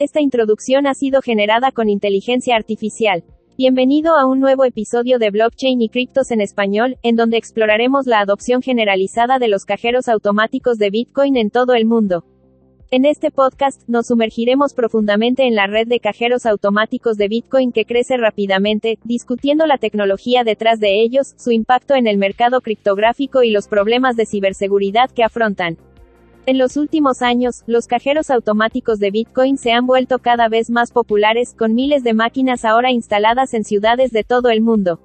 Esta introducción ha sido generada con inteligencia artificial. Bienvenido a un nuevo episodio de Blockchain y Criptos en español, en donde exploraremos la adopción generalizada de los cajeros automáticos de Bitcoin en todo el mundo. En este podcast, nos sumergiremos profundamente en la red de cajeros automáticos de Bitcoin que crece rápidamente, discutiendo la tecnología detrás de ellos, su impacto en el mercado criptográfico y los problemas de ciberseguridad que afrontan. En los últimos años, los cajeros automáticos de Bitcoin se han vuelto cada vez más populares, con miles de máquinas ahora instaladas en ciudades de todo el mundo.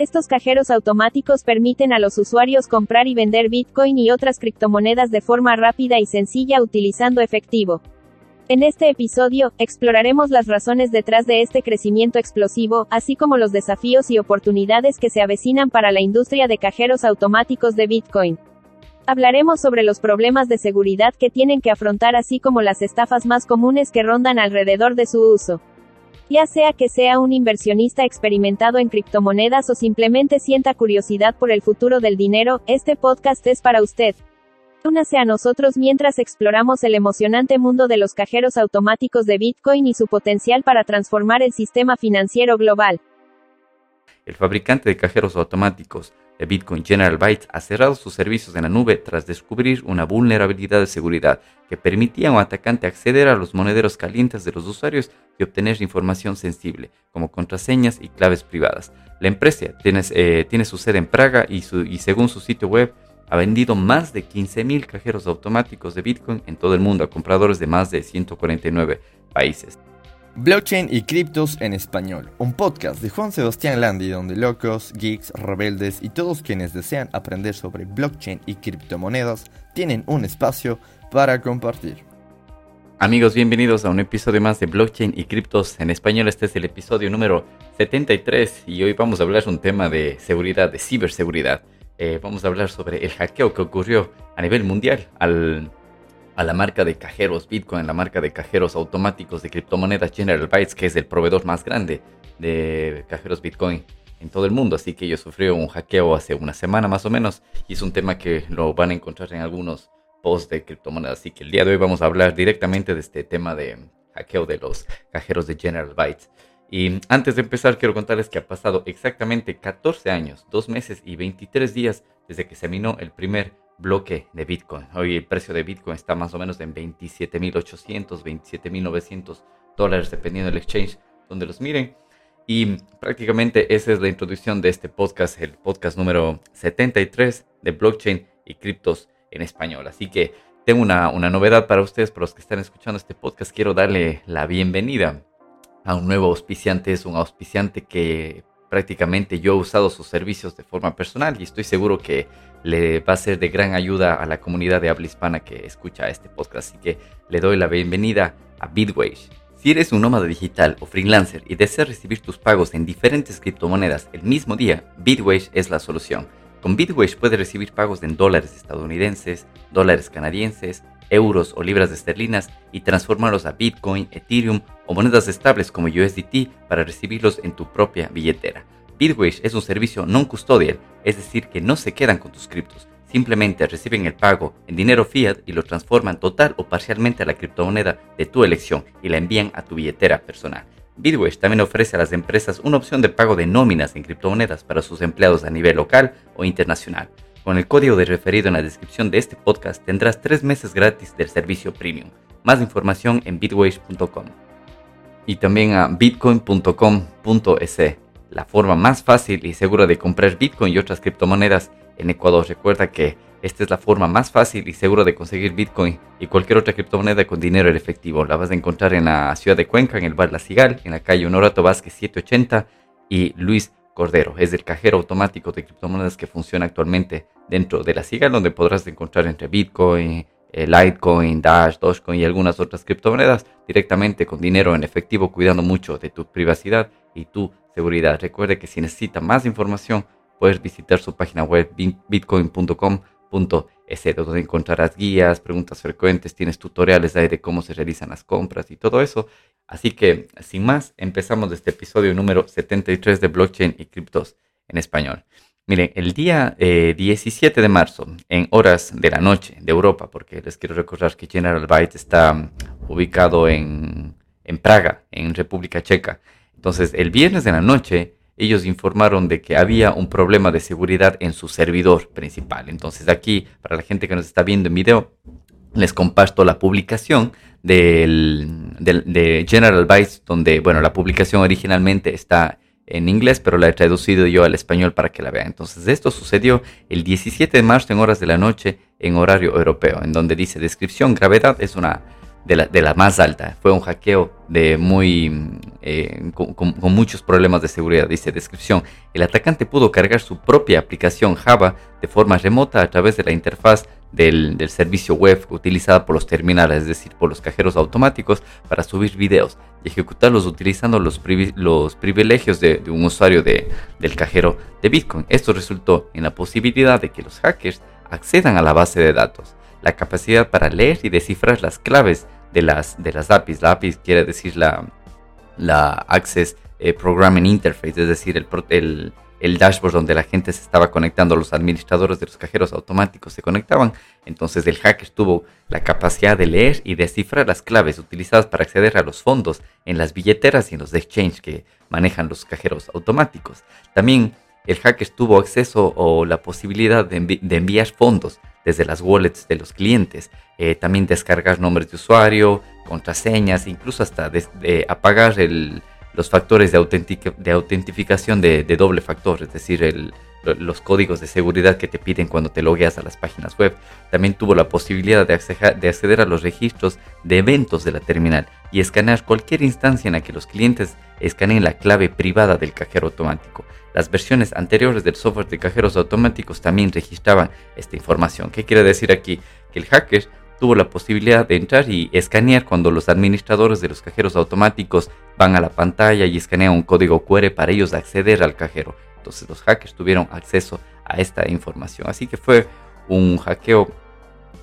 Estos cajeros automáticos permiten a los usuarios comprar y vender Bitcoin y otras criptomonedas de forma rápida y sencilla utilizando efectivo. En este episodio, exploraremos las razones detrás de este crecimiento explosivo, así como los desafíos y oportunidades que se avecinan para la industria de cajeros automáticos de Bitcoin. Hablaremos sobre los problemas de seguridad que tienen que afrontar así como las estafas más comunes que rondan alrededor de su uso. Ya sea que sea un inversionista experimentado en criptomonedas o simplemente sienta curiosidad por el futuro del dinero, este podcast es para usted. Únase a nosotros mientras exploramos el emocionante mundo de los cajeros automáticos de Bitcoin y su potencial para transformar el sistema financiero global. El fabricante de cajeros automáticos Bitcoin General Bytes ha cerrado sus servicios en la nube tras descubrir una vulnerabilidad de seguridad que permitía a un atacante acceder a los monederos calientes de los usuarios y obtener información sensible, como contraseñas y claves privadas. La empresa tiene, eh, su sede en Praga y, y según su sitio web, ha vendido más de 15.000 cajeros automáticos de Bitcoin en todo el mundo a compradores de más de 149 países. Blockchain y criptos en español, un podcast de Juan Sebastián Landi donde locos, geeks, rebeldes y todos quienes desean aprender sobre blockchain y criptomonedas tienen un espacio para compartir. Amigos, bienvenidos a un episodio más de Blockchain y criptos en español. Este es el episodio número 73 y hoy vamos a hablar un tema de seguridad, de ciberseguridad. Eh, vamos a hablar sobre el hackeo que ocurrió a nivel mundial al a la marca de cajeros Bitcoin, la marca de cajeros automáticos de criptomonedas General Bytes, que es el proveedor más grande de cajeros Bitcoin en todo el mundo. Así que ellos sufrieron un hackeo hace una semana más o menos y es un tema que lo van a encontrar en algunos posts de criptomonedas. Así que el día de hoy vamos a hablar directamente de este tema de hackeo de los cajeros de General Bytes. Y antes de empezar, quiero contarles que ha pasado exactamente 14 años, 2 meses y 23 días desde que se minó el primer bloque de Bitcoin. Hoy el precio de Bitcoin está más o menos en 27.800, 27.900 dólares, dependiendo del exchange donde los miren. Y prácticamente esa es la introducción de este podcast, el podcast número 73 de blockchain y criptos en español. Así que tengo una, una novedad para ustedes, para los que están escuchando este podcast. Quiero darle la bienvenida a un nuevo auspiciante. Es un auspiciante que prácticamente yo he usado sus servicios de forma personal y estoy seguro que le va a ser de gran ayuda a la comunidad de habla hispana que escucha este podcast. Así que le doy la bienvenida a Bitwage. Si eres un nómada digital o freelancer y deseas recibir tus pagos en diferentes criptomonedas el mismo día, Bitwage es la solución. Con Bitwage puedes recibir pagos en dólares estadounidenses, dólares canadienses, euros o libras esterlinas y transformarlos a Bitcoin, Ethereum o monedas estables como USDT para recibirlos en tu propia billetera. Bitwage es un servicio non-custodial, es decir, que no se quedan con tus criptos, simplemente reciben el pago en dinero fiat y lo transforman total o parcialmente a la criptomoneda de tu elección y la envían a tu billetera personal. Bitwage también ofrece a las empresas una opción de pago de nóminas en criptomonedas para sus empleados a nivel local o internacional. Con el código de referido en la descripción de este podcast tendrás tres meses gratis del servicio premium. Más información en bitwage.com. Y también a bitcoin.com.es la forma más fácil y segura de comprar Bitcoin y otras criptomonedas en Ecuador. Recuerda que esta es la forma más fácil y segura de conseguir Bitcoin y cualquier otra criptomoneda con dinero en efectivo. La vas a encontrar en la ciudad de Cuenca, en el bar La Cigal, en la calle Honorato Vázquez 780 y Luis Cordero. Es el cajero automático de criptomonedas que funciona actualmente dentro de La Cigal, donde podrás encontrar entre Bitcoin, eh, Litecoin, Dash, Dogecoin y algunas otras criptomonedas directamente con dinero en efectivo, cuidando mucho de tu privacidad y tu seguridad. Recuerde que si necesita más información, puedes visitar su página web bitcoin.com.es, donde encontrarás guías, preguntas frecuentes, tienes tutoriales de cómo se realizan las compras y todo eso. Así que, sin más, empezamos este episodio número 73 de Blockchain y Criptos en español. Miren, el día 17 eh, de marzo, en horas de la noche de Europa, porque les quiero recordar que General Byte está ubicado en en Praga, en República Checa. Entonces, el viernes de la noche, ellos informaron de que había un problema de seguridad en su servidor principal. Entonces, aquí, para la gente que nos está viendo en video, les comparto la publicación del, de General Bytes, donde, bueno, la publicación originalmente está en inglés, pero la he traducido yo al español para que la vean. Entonces, esto sucedió el 17 de marzo en horas de la noche en horario europeo, en donde dice descripción, gravedad es una de la, más alta. Fue un hackeo de muy, eh, con, muchos problemas de seguridad. Dice descripción, el atacante pudo cargar su propia aplicación Java de forma remota a través de la interfaz del, servicio web utilizada por los terminales, es decir, por los cajeros automáticos, para subir videos y ejecutarlos utilizando los, los privilegios de, de, un usuario de, del cajero de Bitcoin. Esto resultó en la posibilidad de que los hackers accedan a la base de datos la capacidad para leer y descifrar las claves de las, de las APIs. La API quiere decir la, la Access eh, Programming Interface, es decir, el, el, el, dashboard donde la gente se estaba conectando, los administradores de los cajeros automáticos se conectaban. Entonces el hacker tuvo la capacidad de leer y descifrar las claves utilizadas para acceder a los fondos en las billeteras y en los exchange que manejan los cajeros automáticos. También el hacker tuvo acceso o la posibilidad de, de enviar fondos desde las wallets de los clientes. Eh, también descargar nombres de usuario, contraseñas, incluso hasta apagar los factores de, autentificación de, doble factor, es decir, los códigos de seguridad que te piden cuando te logueas a las páginas web. También tuvo la posibilidad de de acceder a los registros de eventos de la terminal y escanear cualquier instancia en la que los clientes escaneen la clave privada del cajero automático. Las versiones anteriores del software de cajeros automáticos también registraban esta información. ¿Qué quiere decir aquí? Que el hacker tuvo la posibilidad de entrar y escanear cuando los administradores de los cajeros automáticos van a la pantalla y escanean un código QR para ellos acceder al cajero. Entonces los hackers tuvieron acceso a esta información. Así que fue un hackeo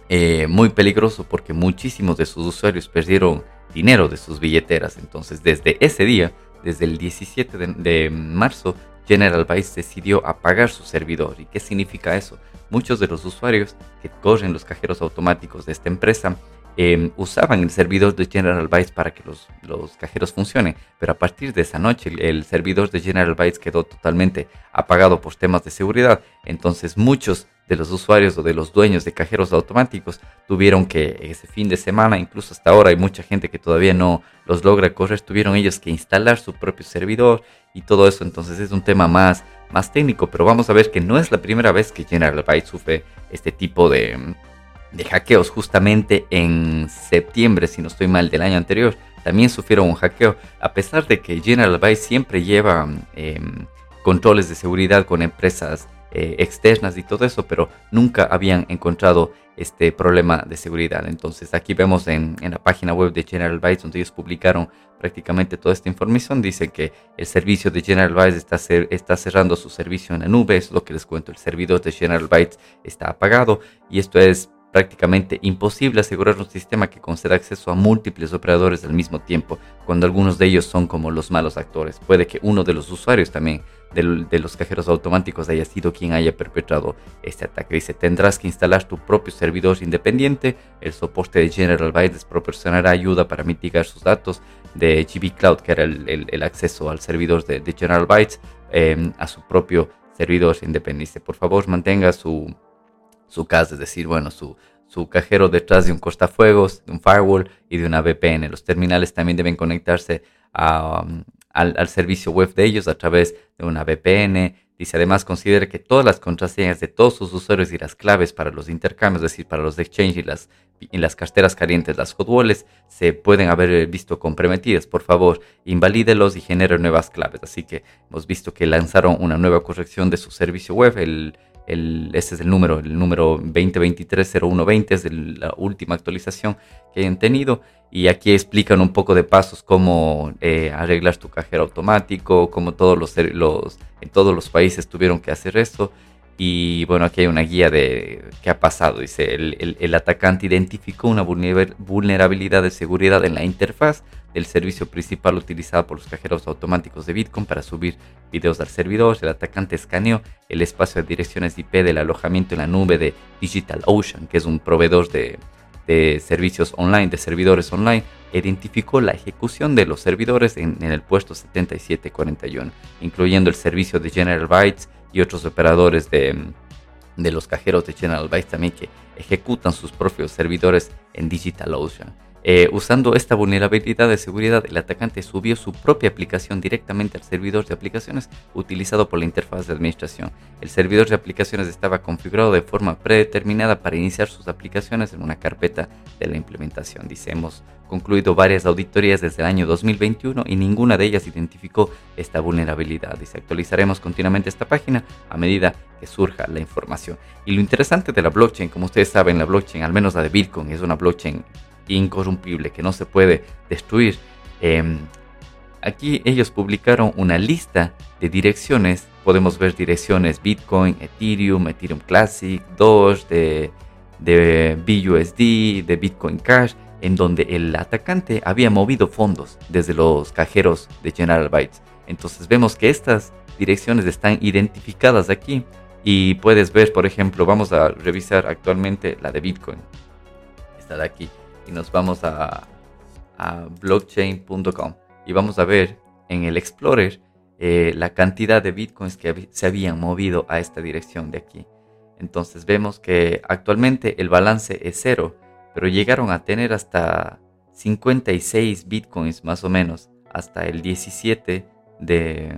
eh, muy peligroso porque muchísimos de sus usuarios perdieron dinero de sus billeteras. Entonces desde ese día, desde el 17 de marzo, General Bytes decidió apagar su servidor. ¿Y qué significa eso? Muchos de los usuarios que corren los cajeros automáticos de esta empresa em, usaban el servidor de General Bytes para que los, los, cajeros funcionen, pero a partir de esa noche el, servidor de General Bytes quedó totalmente apagado por temas de seguridad. Entonces muchos de los usuarios o de los dueños de cajeros automáticos tuvieron que ese fin de semana, incluso hasta ahora hay mucha gente que todavía no los logra correr, tuvieron ellos que instalar su propio servidor y todo eso. Entonces es un tema más, más técnico, pero vamos a ver que no es la primera vez que General Byte sufre este tipo de, de hackeos. Justamente en septiembre, si no estoy mal, del año anterior, también sufrieron un hackeo, a pesar de que General Byte siempre lleva em, controles de seguridad con empresas eh, externas y todo eso, pero nunca habían encontrado este problema de seguridad. Entonces aquí vemos en, la página web de General Bytes donde ellos publicaron prácticamente toda esta información. Dice que el servicio de General Bytes está, está cerrando su servicio en la nube, es lo que les cuento. El servidor de General Bytes está apagado y esto es prácticamente imposible asegurar un sistema que conceda acceso a múltiples operadores al mismo tiempo, cuando algunos de ellos son como los malos actores. Puede que uno de los usuarios también de, los cajeros automáticos haya sido quien haya perpetrado este ataque. Dice, tendrás que instalar tu propio servidor independiente. El soporte de General Bytes proporcionará ayuda para mitigar sus datos de GB Cloud, que era el, acceso al servidor de, General Bytes, em, a su propio servidor independiente. Por favor, mantenga su, su casa, es decir, bueno, su, su cajero detrás de un cortafuegos, de un firewall y de una VPN. Los terminales también deben conectarse a, al, servicio web de ellos a través de una VPN. Dice además considera que todas las contraseñas de todos sus usuarios y las claves para los intercambios, es decir, para los exchange y las, y las carteras calientes, las hot wallets, se pueden haber visto comprometidas. Por favor, invalídelos y genere nuevas claves. Así que hemos visto que lanzaron una nueva corrección de su servicio web, el, el, este es el número, el número 2023-0120 es la última actualización que hayan tenido. Y aquí explican un poco de pasos cómo eh, arreglar tu cajero automático, cómo todos los, en todos los países tuvieron que hacer esto. Y bueno, aquí hay una guía de qué ha pasado. Dice, el, el, atacante identificó una vulnerabilidad de seguridad en la interfaz del servicio principal utilizado por los cajeros automáticos de Bitcoin para subir videos al servidor. El atacante escaneó el espacio de direcciones IP del alojamiento en la nube de DigitalOcean, que es un proveedor de, de servicios online, de servidores online, identificó la ejecución de los servidores en, el puesto 7741, incluyendo el servicio de General Bytes y otros operadores de, de los cajeros de General Bytes también que ejecutan sus propios servidores en DigitalOcean. Eh, usando esta vulnerabilidad de seguridad, el atacante subió su propia aplicación directamente al servidor de aplicaciones utilizado por la interfaz de administración. El servidor de aplicaciones estaba configurado de forma predeterminada para iniciar sus aplicaciones en una carpeta de la implementación. Dice, hemos concluido varias auditorías desde el año 2021 y ninguna de ellas identificó esta vulnerabilidad. Dice, actualizaremos continuamente esta página a medida que surja la información. Y lo interesante de la blockchain, como ustedes saben, la blockchain, al menos la de Bitcoin, es una blockchain incorrumpible, que no se puede destruir. Em, aquí ellos publicaron una lista de direcciones. Podemos ver direcciones Bitcoin, Ethereum, Ethereum Classic, Doge, de, de BUSD, de Bitcoin Cash, en donde el atacante había movido fondos desde los cajeros de General Bytes. Entonces vemos que estas direcciones están identificadas aquí y puedes ver, por ejemplo, vamos a revisar actualmente la de Bitcoin. Está de aquí y nos vamos a, blockchain.com y vamos a ver en el Explorer eh, la cantidad de bitcoins que se habían movido a esta dirección de aquí. Entonces vemos que actualmente el balance es cero, pero llegaron a tener hasta 56 bitcoins más o menos hasta el 17 de,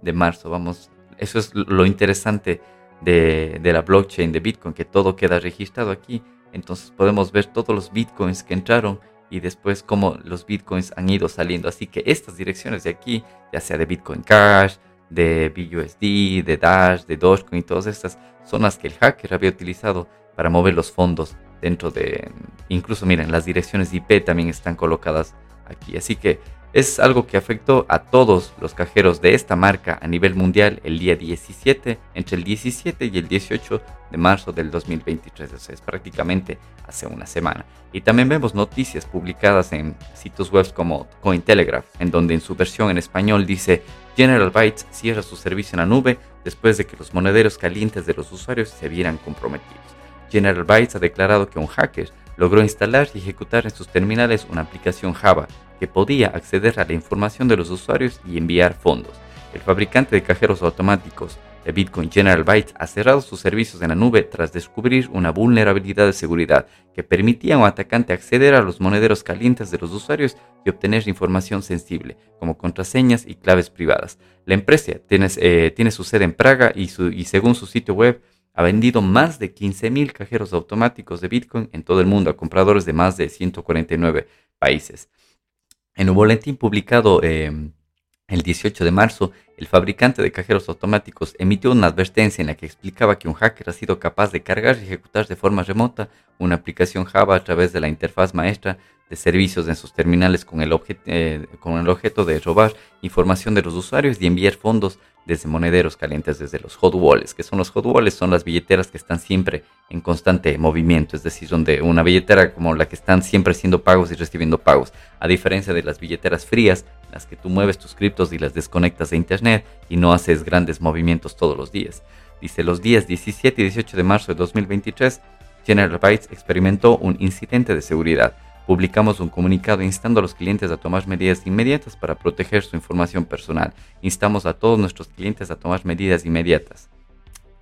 de marzo. Vamos, eso es lo interesante de, de la blockchain de Bitcoin, que todo queda registrado aquí entonces podemos ver todos los bitcoins que entraron y después cómo los bitcoins han ido saliendo. Así que estas direcciones de aquí, ya sea de Bitcoin Cash, de BUSD, de Dash, de Dogecoin, todas estas son las que el hacker había utilizado para mover los fondos dentro de... Incluso miren, las direcciones IP también están colocadas aquí. Así que es algo que afectó a todos los cajeros de esta marca a nivel mundial el día 17, entre el 17 y el 18 de marzo del 2023, o sea, es prácticamente hace una semana. Y también vemos noticias publicadas en sitios web como Cointelegraph, en donde en su versión en español dice General Bytes cierra su servicio en la nube después de que los monederos calientes de los usuarios se vieran comprometidos. General Bytes ha declarado que un hacker logró instalar y ejecutar en sus terminales una aplicación Java que podía acceder a la información de los usuarios y enviar fondos. El fabricante de cajeros automáticos de Bitcoin General Bytes ha cerrado sus servicios en la nube tras descubrir una vulnerabilidad de seguridad que permitía a un atacante acceder a los monederos calientes de los usuarios y obtener información sensible, como contraseñas y claves privadas. La empresa tiene, eh, su sede en Praga y según su sitio web ha vendido más de 15.000 cajeros automáticos de Bitcoin en todo el mundo a compradores de más de 149 países. En un boletín publicado em, el 18 de marzo, el fabricante de cajeros automáticos emitió una advertencia en la que explicaba que un hacker ha sido capaz de cargar y ejecutar de forma remota una aplicación Java a través de la interfaz maestra de servicios en sus terminales con el, eh, con el objeto de robar información de los usuarios y enviar fondos desde monederos calientes, desde los hot wallets. que son los hot wallets? Son las billeteras que están siempre en constante movimiento, es decir, donde una billetera como la que están siempre haciendo pagos y recibiendo pagos, a diferencia de las billeteras frías, las que tú mueves tus criptos y las desconectas de internet y no haces grandes movimientos todos los días. Dice, los días 17 y 18 de marzo de 2023, General Bytes experimentó un incidente de seguridad publicamos un comunicado instando a los clientes a tomar medidas inmediatas para proteger su información personal. Instamos a todos nuestros clientes a tomar medidas inmediatas.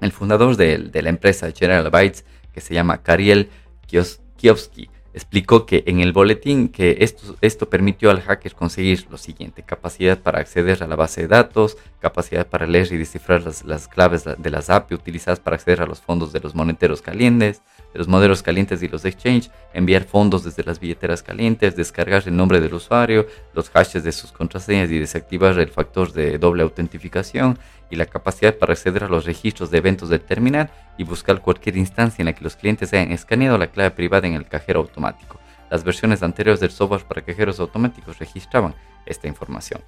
El fundador de, la empresa General Bytes, que se llama Kariel Kiowski, explicó que en el boletín que esto, esto permitió al hacker conseguir lo siguiente, capacidad para acceder a la base de datos, capacidad para leer y descifrar las, las claves de las API utilizadas para acceder a los fondos de los moneteros calientes, de los modelos calientes y los exchange, enviar fondos desde las billeteras calientes, descargar el nombre del usuario, los hashes de sus contraseñas y desactivar el factor de doble autentificación y la capacidad para acceder a los registros de eventos del terminal y buscar cualquier instancia en la que los clientes hayan escaneado la clave privada en el cajero automático. Las versiones anteriores del software para cajeros automáticos registraban esta información.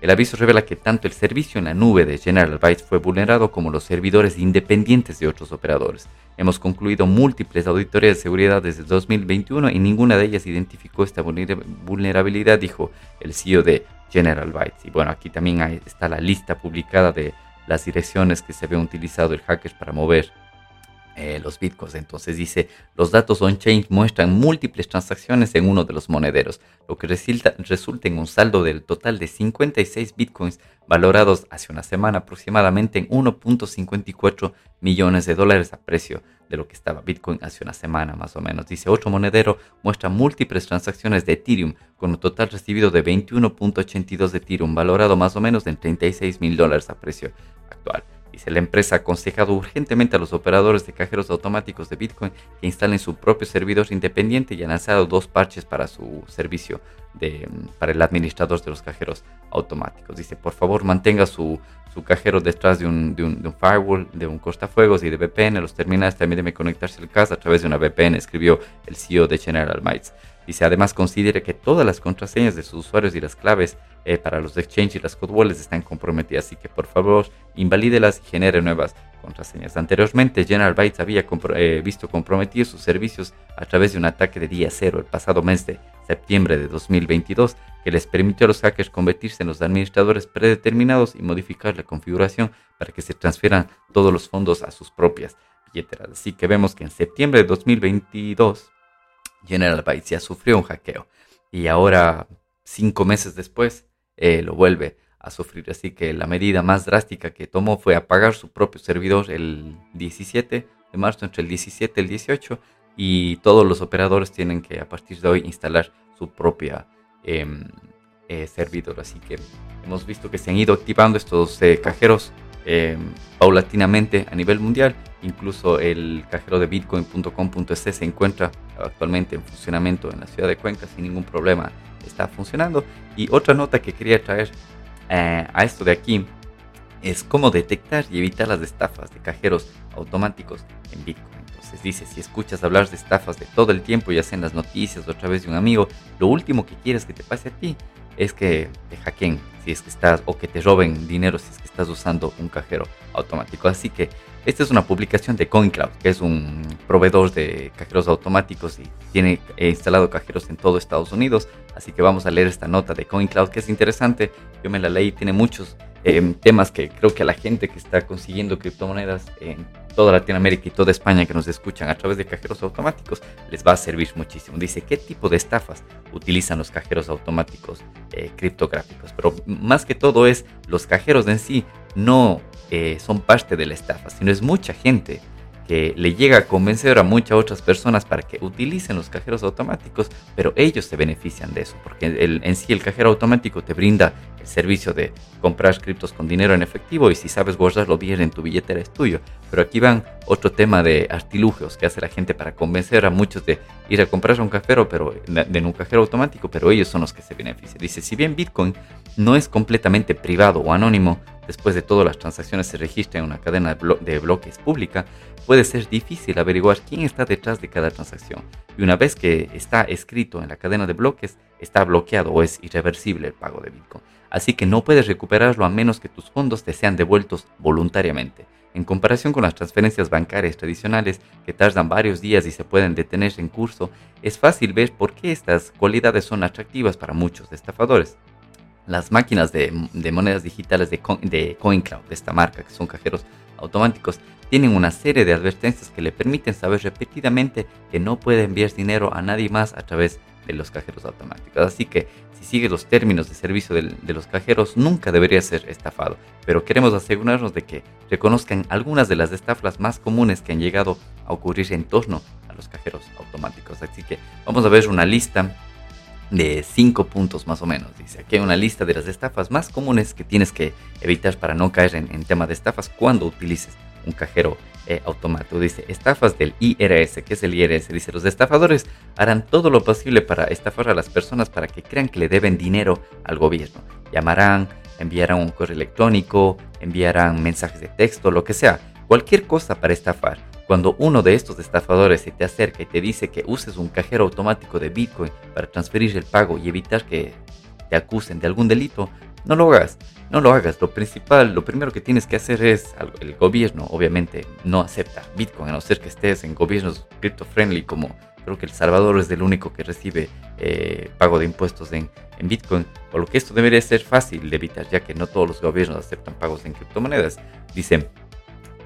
El aviso revela que tanto el servicio en la nube de General Bytes fue vulnerado como los servidores independientes de otros operadores. Hemos concluido múltiples auditorías de seguridad desde 2021 y ninguna de ellas identificó esta vulnerabilidad, dijo el CEO de General Bytes. Y bueno, aquí también está la lista publicada de las direcciones que se habían utilizado el hacker para mover eh, los bitcoins. Entonces dice, los datos on-chain muestran múltiples transacciones en uno de los monederos, lo que resulta, resulta en un saldo del total de 56 bitcoins valorados hace una semana aproximadamente en 1.54 millones de dólares a precio de lo que estaba Bitcoin hace una semana más o menos. Dice, otro monedero muestra múltiples transacciones de Ethereum con un total recibido de 21.82 de Ethereum valorado más o menos en 36 mil dólares a precio actual. Dice, la empresa ha aconsejado urgentemente a los operadores de cajeros automáticos de Bitcoin que instalen su propio servidor independiente y han lanzado dos parches para su servicio de, para el administrador de los cajeros automáticos. Dice, por favor, mantenga su, su cajero detrás de un, de, un, de un, firewall, de un cortafuegos y de VPN. Los terminales también deben conectarse al casa a través de una VPN, escribió el CEO de General Bytes. Dice, además considere que todas las contraseñas de sus usuarios y las claves eh, para los exchange y las code wallets están comprometidas, así que por favor invalídelas y genere nuevas contraseñas. Anteriormente, General Bytes había eh, visto comprometidos sus servicios a través de un ataque de día cero el pasado mes de septiembre de 2022 que les permitió a los hackers convertirse en los administradores predeterminados y modificar la configuración para que se transfieran todos los fondos a sus propias billeteras. Así que vemos que en septiembre de 2022 General Bytes ya sufrió un hackeo y ahora, cinco meses después, eh, lo vuelve a sufrir. Así que la medida más drástica que tomó fue apagar su propio servidor el 17 de marzo, entre el 17 y el 18, y todos los operadores tienen que a partir de hoy instalar su propia eh, eh, servidor. Así que hemos visto que se han ido activando estos eh, cajeros em, paulatinamente a nivel mundial. Incluso el cajero de bitcoin.com.es se encuentra actualmente en funcionamiento en la ciudad de Cuenca sin ningún problema. Está funcionando. Y otra nota que quería traer eh, a esto de aquí es cómo detectar y evitar las estafas de cajeros automáticos en Bitcoin. Entonces dice, si escuchas hablar de estafas de todo el tiempo, ya sea en las noticias o a través de un amigo, lo último que quieres que te pase a ti es que te hackeen si es que estás o que te roben dinero si es que estás usando un cajero automático. Así que esta es una publicación de CoinCloud, que es un proveedor de cajeros automáticos y tiene instalado cajeros en todo Estados Unidos. Así que vamos a leer esta nota de CoinCloud que es interesante. Yo me la leí, tiene muchos eh, temas que creo que a la gente que está consiguiendo criptomonedas en toda Latinoamérica y toda España que nos escuchan a través de cajeros automáticos les va a servir muchísimo. Dice, ¿qué tipo de estafas utilizan los cajeros automáticos eh, criptográficos? Pero más que todo es los cajeros en sí no eh, son parte de la estafa, sino es mucha gente que le llega a convencer a muchas otras personas para que utilicen los cajeros automáticos, pero ellos se benefician de eso, porque en sí el cajero automático te brinda servicio de comprar criptos con dinero en efectivo y si sabes guardarlo bien en tu billetera es tuyo. Pero aquí van otro tema de artilugios que hace la gente para convencer a muchos de ir a comprar un cajero, pero de un cajero automático, pero ellos son los que se benefician. Dice, si bien Bitcoin no es completamente privado o anónimo, después de todo las transacciones se registran en una cadena de, blo de, bloques pública, puede ser difícil averiguar quién está detrás de cada transacción. Y una vez que está escrito en la cadena de bloques, está bloqueado o es irreversible el pago de Bitcoin. Así que no puedes recuperarlo a menos que tus fondos te sean devueltos voluntariamente. En comparación con las transferencias bancarias tradicionales que tardan varios días y se pueden detener en curso, es fácil ver por qué estas cualidades son atractivas para muchos estafadores las máquinas de, monedas digitales de, de CoinCloud, de esta marca, que son cajeros automáticos, tienen una serie de advertencias que le permiten saber repetidamente que no puede enviar dinero a nadie más a través de los cajeros automáticos. Así que si sigue los términos de servicio de, de, los cajeros, nunca debería ser estafado. Pero queremos asegurarnos de que reconozcan algunas de las estafas más comunes que han llegado a ocurrir en torno a los cajeros automáticos. Así que vamos a ver una lista de 5 puntos más o menos. Dice, aquí una lista de las estafas más comunes que tienes que evitar para no caer en, en tema de estafas cuando utilices un cajero eh, automático. Dice, estafas del IRS. ¿Qué es el IRS? Dice, los estafadores harán todo lo posible para estafar a las personas para que crean que le deben dinero al gobierno. Llamarán, enviarán un correo electrónico, enviarán mensajes de texto, lo que sea. Cualquier cosa para estafar. Cuando uno de estos estafadores se te acerca y te dice que uses un cajero automático de Bitcoin para transferir el pago y evitar que te acusen de algún delito, no lo hagas, no lo hagas. Lo principal, lo primero que tienes que hacer es, el gobierno obviamente no acepta Bitcoin, a no ser que estés en gobiernos crypto friendly como creo que El Salvador es el único que recibe eh, pago de impuestos en, en, Bitcoin, por lo que esto debería ser fácil de evitar, ya que no todos los gobiernos aceptan pagos en criptomonedas. Dicen,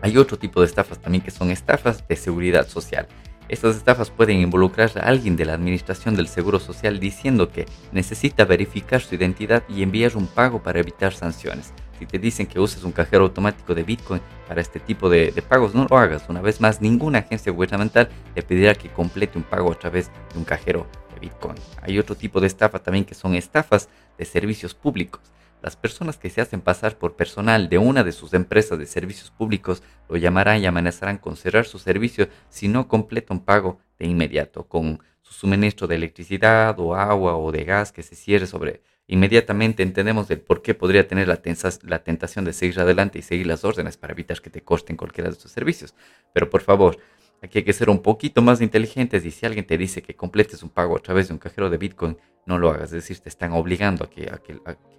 Hay otro tipo de estafas también que son estafas de seguridad social. Estas estafas pueden involucrar a alguien de la administración del Seguro Social diciendo que necesita verificar su identidad y enviar un pago para evitar sanciones. Si te dicen que uses un cajero automático de Bitcoin para este tipo de, pagos, no lo hagas. Una vez más, ninguna agencia gubernamental te pedirá que complete un pago a través de un cajero de Bitcoin. Hay otro tipo de estafa también que son estafas de servicios públicos. Las personas que se hacen pasar por personal de una de sus empresas de servicios públicos lo llamarán y amenazarán con cerrar su servicio si no completa un pago de inmediato con su suministro de electricidad o agua o de gas que se cierre sobre inmediatamente entendemos el por qué podría tener la, la tentación de seguir adelante y seguir las órdenes para evitar que te corten cualquiera de sus servicios. Pero por favor, aquí hay que ser un poquito más inteligentes y si alguien te dice que completes un pago a través de un cajero de Bitcoin, no lo hagas. Es decir, te están obligando a que,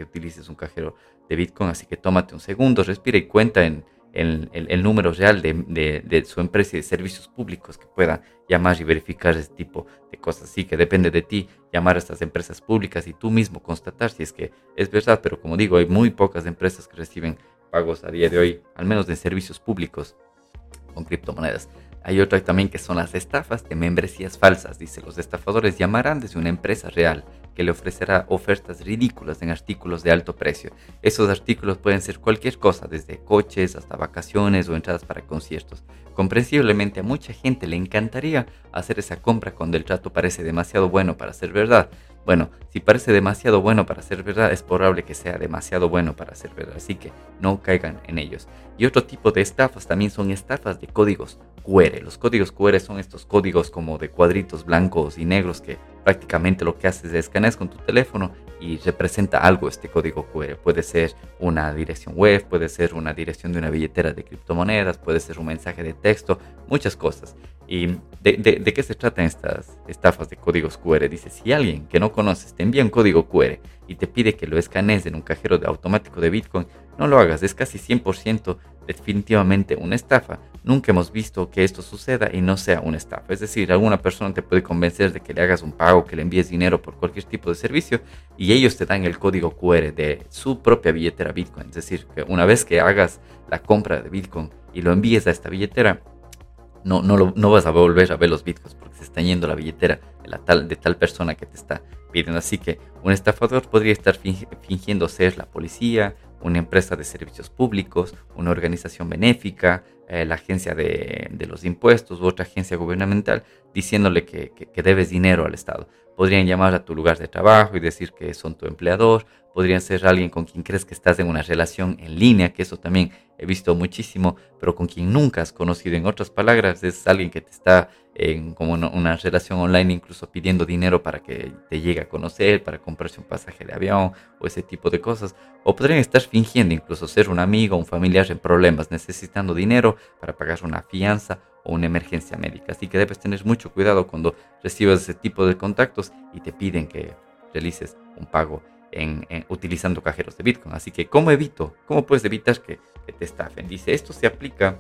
utilices un cajero de Bitcoin. Así que tómate un segundo, respira y cuenta en, el número real de, de, su empresa y de servicios públicos que pueda llamar y verificar ese tipo de cosas. Así que depende de ti llamar a estas empresas públicas y tú mismo constatar si es que es verdad. Pero como digo, hay muy pocas empresas que reciben pagos a día de hoy, al menos de servicios públicos con criptomonedas. Hay otra también que son las estafas de membresías falsas. Dice, los estafadores llamarán desde una empresa real que le ofrecerá ofertas ridículas en artículos de alto precio. Esos artículos pueden ser cualquier cosa, desde coches hasta vacaciones o entradas para conciertos. Comprensiblemente a mucha gente le encantaría hacer esa compra cuando el trato parece demasiado bueno para ser verdad. Bueno, si parece demasiado bueno para ser verdad, es probable que sea demasiado bueno para ser verdad, así que no caigan en ellos. Y otro tipo de estafas también son estafas de códigos QR. Los códigos QR son estos códigos como de cuadritos blancos y negros que prácticamente lo que haces es escaneas con tu teléfono y representa algo este código QR. Puede ser una dirección web, puede ser una dirección de una billetera de criptomonedas, puede ser un mensaje de texto, muchas cosas. ¿Y de, qué se tratan estas estafas de códigos QR? Dice, si alguien que no conoces te envía un código QR y te pide que lo escanees en un cajero de automático de Bitcoin, no lo hagas, es casi 100% definitivamente una estafa. Nunca hemos visto que esto suceda y no sea una estafa. Es decir, alguna persona te puede convencer de que le hagas un pago, que le envíes dinero por cualquier tipo de servicio y ellos te dan el código QR de su propia billetera Bitcoin. Es decir, que una vez que hagas la compra de Bitcoin y lo envíes a esta billetera, no, no, no vas a volver a ver los bitcoins porque se está yendo la billetera de, la tal, de tal persona que te está pidiendo. Así que un estafador podría estar fingiendo ser la policía, una empresa de servicios públicos, una organización benéfica, eh, la agencia de, los impuestos u otra agencia gubernamental, diciéndole que, que, debes dinero al Estado. Podrían llamar a tu lugar de trabajo y decir que son tu empleador, podrían ser alguien con quien crees que estás en una relación en línea, que eso también he visto muchísimo, pero con quien nunca has conocido. En otras palabras, es alguien que te está en como una relación online, incluso pidiendo dinero para que te llegue a conocer, para comprarse un pasaje de avión o ese tipo de cosas. O podrían estar fingiendo incluso ser un amigo o un familiar en problemas, necesitando dinero para pagar una fianza o una emergencia médica. Así que debes tener mucho cuidado cuando recibas ese tipo de contactos y te piden que realices un pago utilizando cajeros de Bitcoin. Así que, ¿cómo evito? ¿Cómo puedes evitar que, que te estafen? Dice, esto se aplica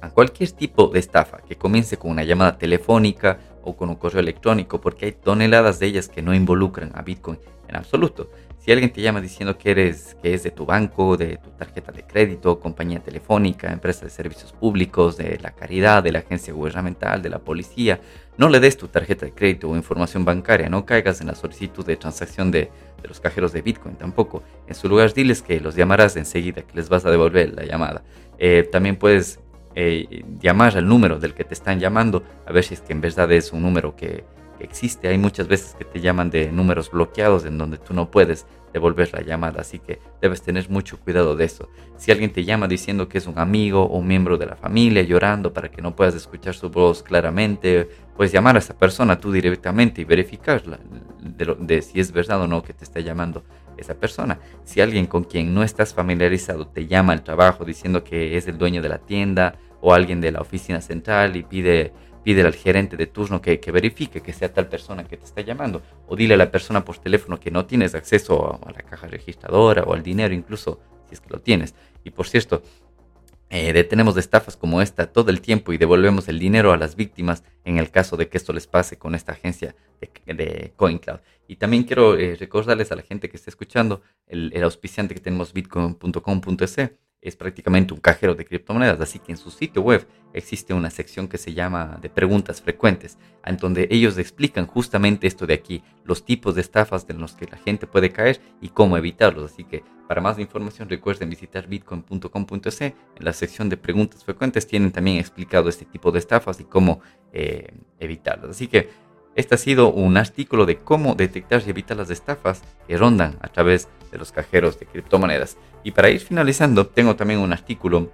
a cualquier tipo de estafa que comience con una llamada telefónica o con un correo electrónico, porque hay toneladas de ellas que no involucran a Bitcoin en absoluto. Si alguien te llama diciendo que eres que es de tu banco, de tu tarjeta de crédito, compañía telefónica, empresa de servicios públicos, de la caridad, de la agencia gubernamental, de la policía, no le des tu tarjeta de crédito o información bancaria, no caigas en la solicitud de transacción de, de los cajeros de Bitcoin tampoco. En su lugar diles que los llamarás enseguida, que les vas a devolver la llamada. Eh, también puedes eh, llamar al número del que te están llamando, a ver si es que en verdad es un número que, existe. Hay muchas veces que te llaman de números bloqueados en donde tú no puedes devolver la llamada, así que debes tener mucho cuidado de eso. Si alguien te llama diciendo que es un amigo o un miembro de la familia llorando para que no puedas escuchar su voz claramente, puedes llamar a esa persona tú directamente y verificarla de, de si es verdad o no que te está llamando esa persona. Si alguien con quien no estás familiarizado te llama al trabajo diciendo que es el dueño de la tienda o alguien de la oficina central y pide, pide al gerente de turno que, verifique que sea tal persona que te está llamando. O dile a la persona por teléfono que no tienes acceso a, la caja registradora o al dinero, incluso si es que lo tienes. Y por cierto, eh, detenemos de estafas como esta todo el tiempo y devolvemos el dinero a las víctimas en el caso de que esto les pase con esta agencia de, CoinCloud. Y también quiero eh, recordarles a la gente que está escuchando el, el auspiciante que tenemos bitcoin.com.es es prácticamente un cajero de criptomonedas, así que en su sitio web existe una sección que se llama de preguntas frecuentes, en donde ellos explican justamente esto de aquí, los tipos de estafas de los que la gente puede caer y cómo evitarlos. Así que para más información recuerden visitar bitcoin.com.es. En la sección de preguntas frecuentes tienen también explicado este tipo de estafas y cómo eh, evitarlas. Así que este ha sido un artículo de cómo detectar y evitar las estafas que rondan a través de los cajeros de criptomonedas. Y para ir finalizando, tengo también un artículo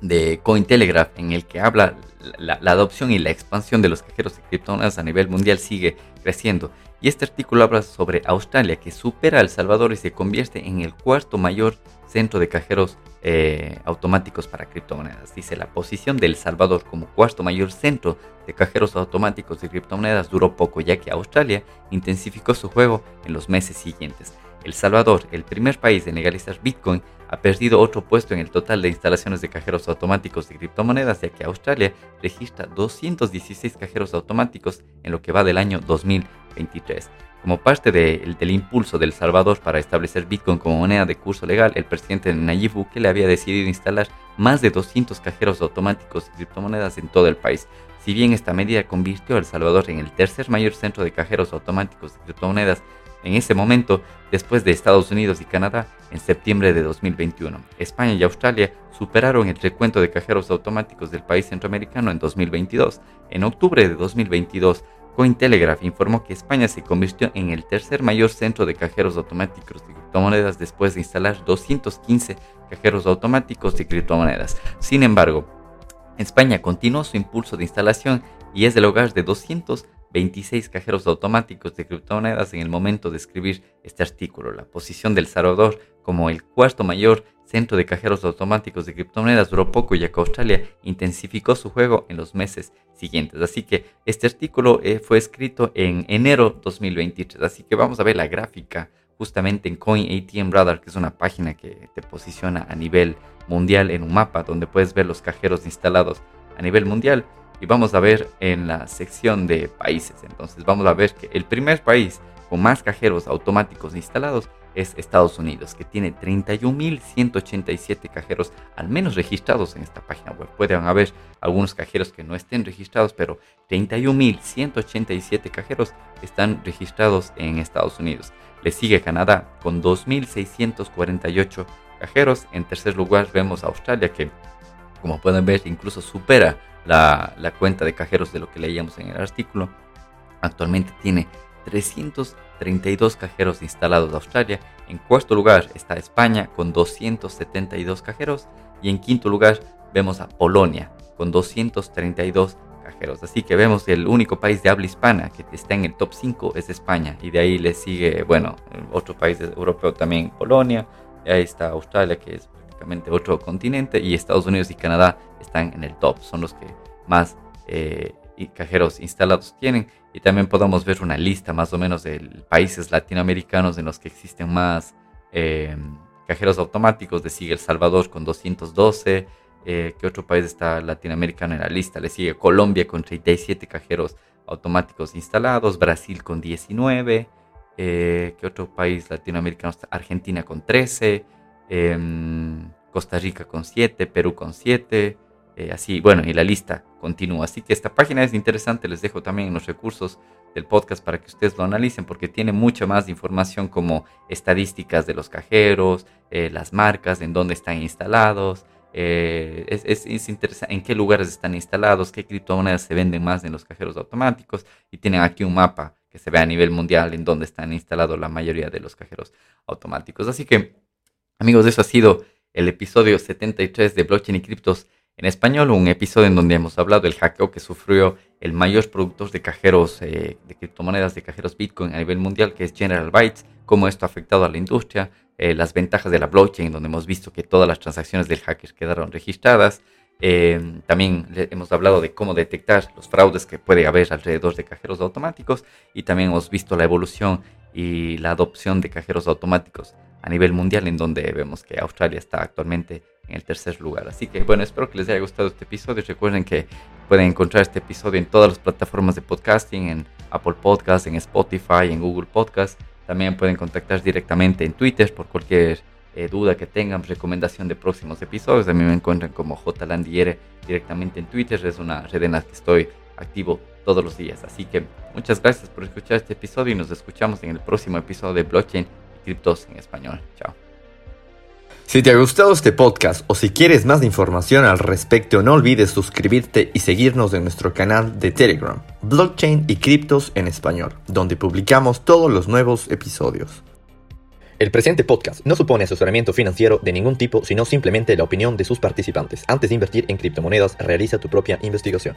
de Cointelegraph en el que habla la, la, adopción y la expansión de los cajeros de criptomonedas a nivel mundial sigue creciendo. Y este artículo habla sobre Australia que supera a El Salvador y se convierte en el cuarto mayor centro de cajeros eh, automáticos para criptomonedas. Dice la posición de El Salvador como cuarto mayor centro de cajeros automáticos de criptomonedas duró poco ya que Australia intensificó su juego en los meses siguientes. El Salvador, el primer país en legalizar Bitcoin, ha perdido otro puesto en el total de instalaciones de cajeros automáticos de criptomonedas, ya que Australia registra 216 cajeros automáticos en lo que va del año 2023. Como parte del impulso del Salvador para establecer Bitcoin como moneda de curso legal, el presidente Nayib Bukele había decidido instalar más de 200 cajeros automáticos de criptomonedas en todo el país. Si bien esta medida convirtió a El Salvador en el tercer mayor centro de cajeros automáticos de criptomonedas en ese momento, después de Estados Unidos y Canadá, en septiembre de 2021. España y Australia superaron el recuento de cajeros automáticos del país centroamericano en 2022. En octubre de 2022, Cointelegraph informó que España se convirtió en el tercer mayor centro de cajeros automáticos de criptomonedas después de instalar 215 cajeros automáticos de criptomonedas. Sin embargo, España continuó su impulso de instalación y es el hogar de 226 cajeros automáticos de criptomonedas en el momento de escribir este artículo. La posición del Salvador como el cuarto mayor centro de cajeros automáticos de criptomonedas duró poco ya que Australia intensificó su juego en los meses siguientes. Así que este artículo eh, fue escrito en enero 2023. Así que vamos a ver la gráfica justamente en Coin ATM Radar, que es una página que te posiciona a nivel mundial en un mapa donde puedes ver los cajeros instalados a nivel mundial. Y vamos a ver en la sección de países. Entonces vamos a ver que el primer país con más cajeros automáticos instalados es Estados Unidos, que tiene 31.187 cajeros al menos registrados en esta página web. Pueden haber algunos cajeros que no estén registrados, pero 31.187 cajeros están registrados en Estados Unidos. Le sigue Canadá con 2.648 cajeros. En tercer lugar vemos a Australia que, como pueden ver, incluso supera la, la cuenta de cajeros de lo que leíamos en el artículo. Actualmente tiene 332 cajeros instalados de Australia. En cuarto lugar está España con 272 cajeros. Y en quinto lugar vemos a Polonia con 232 cajeros. Así que vemos que el único país de habla hispana que está en el top 5 es España. Y de ahí le sigue, bueno, otro país europeo también, Polonia. Y ahí está Australia, que es otro continente. Y Estados Unidos y Canadá están en el top. Son los que más eh, cajeros instalados tienen y también podemos ver una lista más o menos de países latinoamericanos en los que existen más em, cajeros automáticos. Le sigue El Salvador con 212. Eh, ¿Qué otro país está latinoamericano en la lista? Le sigue Colombia con 37 cajeros automáticos instalados. Brasil con 19. Eh, ¿Qué otro país latinoamericano está? Argentina con 13. Em, Costa Rica con 7. Perú con 7. Eh, así, bueno, y la lista continúa. Así que esta página es interesante, les dejo también los recursos del podcast para que ustedes lo analicen porque tiene mucha más información como estadísticas de los cajeros, eh, las marcas, en dónde están instalados. Eh, es, interesante en qué lugares están instalados, qué criptomonedas se venden más en los cajeros automáticos y tienen aquí un mapa que se ve a nivel mundial en dónde están instalados la mayoría de los cajeros automáticos. Así que, amigos, eso ha sido el episodio 73 de Blockchain y Criptos en español, un episodio en donde hemos hablado del hackeo que sufrió el mayor productor de cajeros eh, de criptomonedas, de cajeros Bitcoin a nivel mundial, que es General Bytes, cómo esto ha afectado a la industria, eh, las ventajas de la blockchain, donde hemos visto que todas las transacciones del hacker quedaron registradas. Eh, también hemos hablado de cómo detectar los fraudes que puede haber alrededor de cajeros automáticos y también hemos visto la evolución y la adopción de cajeros automáticos a nivel mundial, en donde vemos que Australia está actualmente en el tercer lugar. Así que bueno, espero que les haya gustado este episodio. Recuerden que pueden encontrar este episodio en todas las plataformas de podcasting, en Apple Podcast, en Spotify, en Google Podcast. También pueden contactar directamente en Twitter por cualquier eh, duda que tengan, recomendación de próximos episodios. A mí me encuentran como JLandiere directamente en Twitter. Es una red en la que estoy activo todos los días. Así que muchas gracias por escuchar este episodio y nos escuchamos en el próximo episodio de Blockchain Criptos en Español. Chao. Si te ha gustado este podcast o si quieres más información al respecto, no olvides suscribirte y seguirnos en nuestro canal de Telegram, Blockchain y Criptos en Español, donde publicamos todos los nuevos episodios. El presente podcast no supone asesoramiento financiero de ningún tipo, sino simplemente la opinión de sus participantes. Antes de invertir en criptomonedas, realiza tu propia investigación.